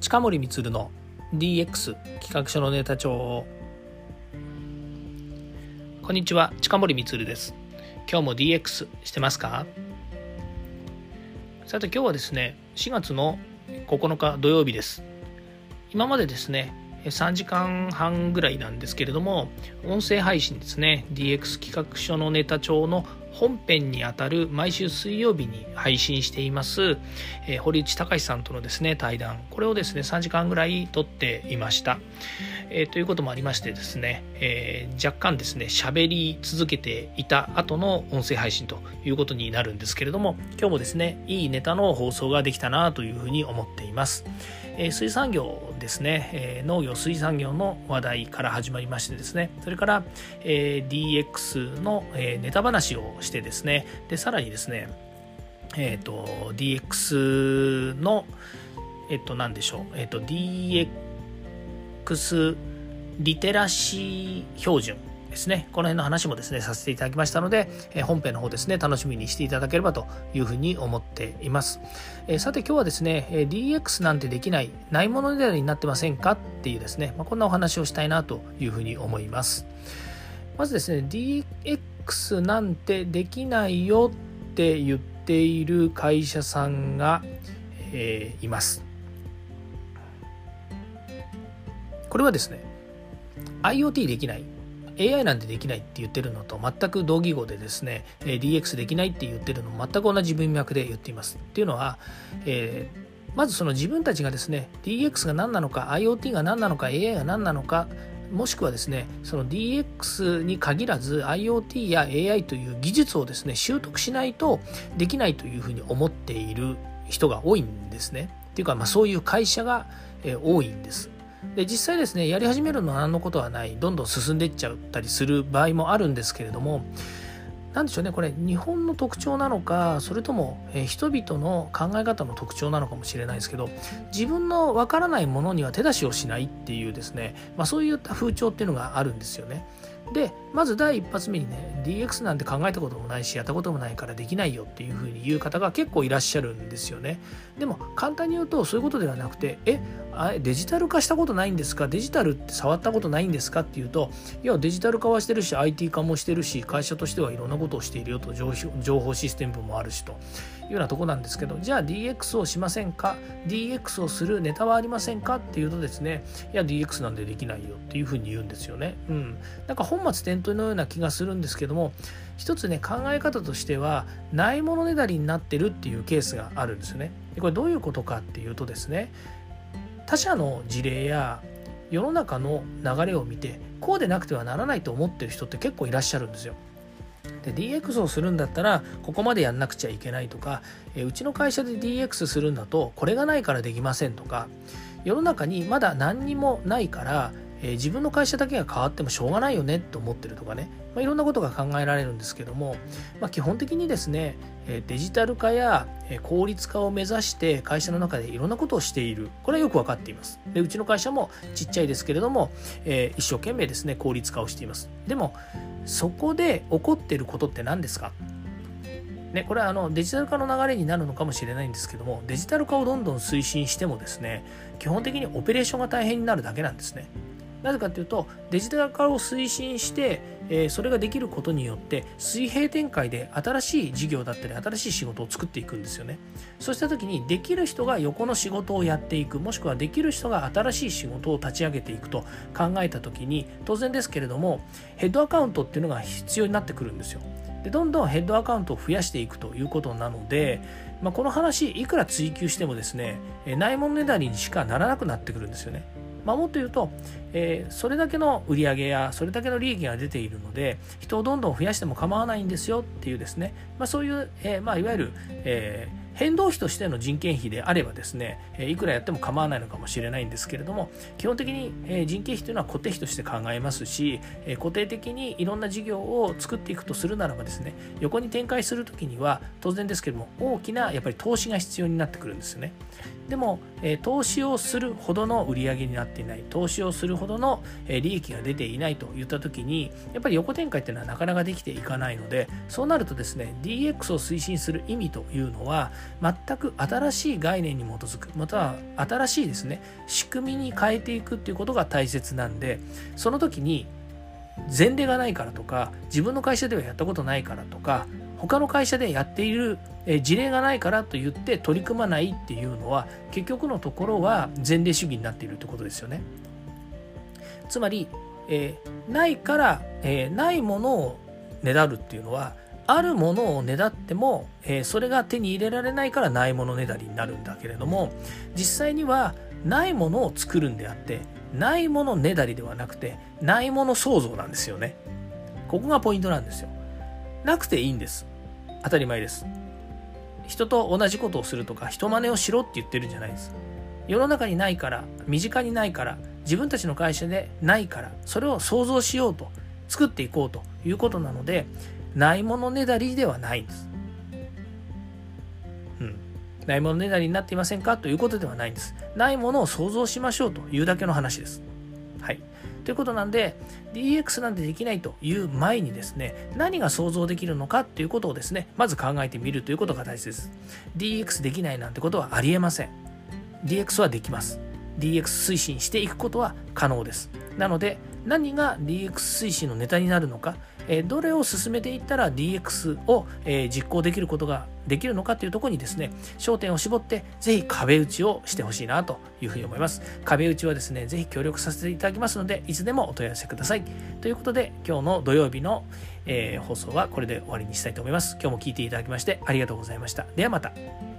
近森光の DX 企画書のネタ帳。こんにちは近森光です。今日も DX してますか？さて今日はですね4月の9日土曜日です。今までですね3時間半ぐらいなんですけれども音声配信ですね DX 企画書のネタ帳の本編にあたる毎週水曜日に配信しています、えー、堀内隆さんとのですね対談。これをですね3時間ぐらい撮っていました、えー、ということもありましてですね、えー、若干ですね喋り続けていた後の音声配信ということになるんですけれども今日もですねいいネタの放送ができたなというふうに思っています。え水産業ですね、え農業水産業の話題から始まりましてですね。それから、え DX の、えネタ話をしてですね。でさらにですねえっ、ー、と DX のえっ、と何でしょう。えっ、と DX リテラシー標準。ですね、この辺の話もですね、させていただきましたので、え本編の方ですね、楽しみにしていただければというふうに思っています。えさて今日はですね、DX なんてできない、ないものねだりになってませんか？っていうですね、まあ、こんなお話をしたいなというふうに思います。まずですね、DX なんてできないよって言っている会社さんが、えー、います。これはですね、IoT できない AI なんてできないって言ってるのと全く同義語でですね DX できないって言ってるのも全く同じ文脈で言っています。っていうのは、えー、まずその自分たちがですね DX が何なのか IoT が何なのか AI が何なのかもしくはですねその DX に限らず IoT や AI という技術をですね習得しないとできないというふうに思っている人が多いんですね。っていうかまあそういう会社が多いんです。で実際ですねやり始めるのは何のことはないどんどん進んでいっちゃったりする場合もあるんですけれども何でしょうねこれ日本の特徴なのかそれとも、え人々の考え方の特徴なのかもしれないですけど自分のわからないものには手出しをしないっていうですね、まあ、そういった風潮っていうのがあるんですよね。でまず第一発目にね DX なんて考えたこともないしやったこともないからできないよっていうふうに言う方が結構いらっしゃるんですよねでも簡単に言うとそういうことではなくてえあデジタル化したことないんですか？デジタルって触ったことないんですかっていうといやデジタル化はしてるし IT 化もしてるし会社としてはいろんなことをしているよと情報システムもあるしというようなとこなんですけどじゃあ DX をしませんか？DX をするネタはありませんかっていうとですねいや DX なんでできないよっていうふうに言うんですよね。うん。なんか本末転倒のような気がするんですけども一つね考え方としてはないものねだりになってるっていうケースがあるんですよね。でこれどういうことかっていうとですね他者の事例や世の中の流れを見てこうでなくてはならないと思ってる人って結構いらっしゃるんですよ。で DX をするんだったらここまでやんなくちゃいけないとか、えうちの会社で DX するんだとこれがないからできませんとか世の中にまだ何にもないからえー、自分の会社だけが変わってもしょうがないよねと思ってるとかね、まあ、いろんなことが考えられるんですけども、まあ、基本的にですねえデジタル化や効率化を目指して会社の中でいろんなことをしている。これはよく分かっています。でうちの会社もちっちゃいですけれども、えー、一生懸命ですね効率化をしています。でもそこで起こってることって何ですか？ね、これはあのデジタル化の流れになるのかもしれないんですけどもデジタル化をどんどん推進してもですね基本的にオペレーションが大変になるだけなんですね。なぜかというとデジタル化を推進して、え、それができることによって水平展開で新しい事業だったり新しい仕事を作っていくんですよね。そうした時にできる人が横の仕事をやっていくもしくはできる人が新しい仕事を立ち上げていくと考えた時に当然ですけれどもヘッドアカウントっていうのが必要になってくるんですよ。でどんどんヘッドアカウントを増やしていくということなので、まあ、この話いくら追求してもですねないものねだりにしかならなくなってくるんですよね。まあ、もっと言うと、えー、それだけの売り上げやそれだけの利益が出ているので人をどんどん増やしても構わないんですよっていうですね、まあ、そういう、えーまあ、いわゆる、えー変動費としての人件費であればですね、いくらやっても構わないのかもしれないんですけれども、基本的に人件費というのは固定費として考えますし、固定的にいろんな事業を作っていくとするならばですね、横に展開するときには当然ですけれども、大きなやっぱり投資が必要になってくるんですよね。でも、投資をするほどの売り上げになっていない、投資をするほどの利益が出ていないといったときに、やっぱり横展開っていうのはなかなかできていかないので、そうなるとですね、DX を推進する意味というのは、全く新しい概念に基づくまたは新しいですね仕組みに変えていくっていうことが大切なんでその時に前例がないからとか自分の会社ではやったことないからとか他の会社でやっている事例がないからと言って取り組まないっていうのは結局のところは前例主義になっているってことですよね。つまり、えー、ないから、えー、ないものをねだるっていうのはあるものをねだっても、えー、それが手に入れられないからないものねだりになるんだけれども実際にはないものを作るんであってないものねだりではなくてないもの創造なんですよね。ここがポイントなんですよ。なくていいんです。当たり前です。人と同じことをするとか人真似をしろって言ってるんじゃないです。世の中にないから身近にないから自分たちの会社でないからそれを想像しようと作っていこうということなのでないものねだりではないんです。うん。ないものねだりになっていませんかということではないんです。ないものを想像しましょうというだけの話です。はい。ということなんで DX なんてできないという前にですね何が想像できるのかっていうことをですねまず考えてみるということが大切です DX できないなんてことはありえません DX はできます DX 推進していくことは可能ですなので何が DX 推進のネタになるのかえどれを進めていったら DX を、え実行できることができるのかというところにですね焦点を絞ってぜひ壁打ちをしてほしいなというふうに思います。壁打ちはですねぜひ協力させていただきますのでいつでもお問い合わせください。ということで今日の土曜日の、え、放送はこれで終わりにしたいと思います。今日も聞いていただきましてありがとうございました。ではまた。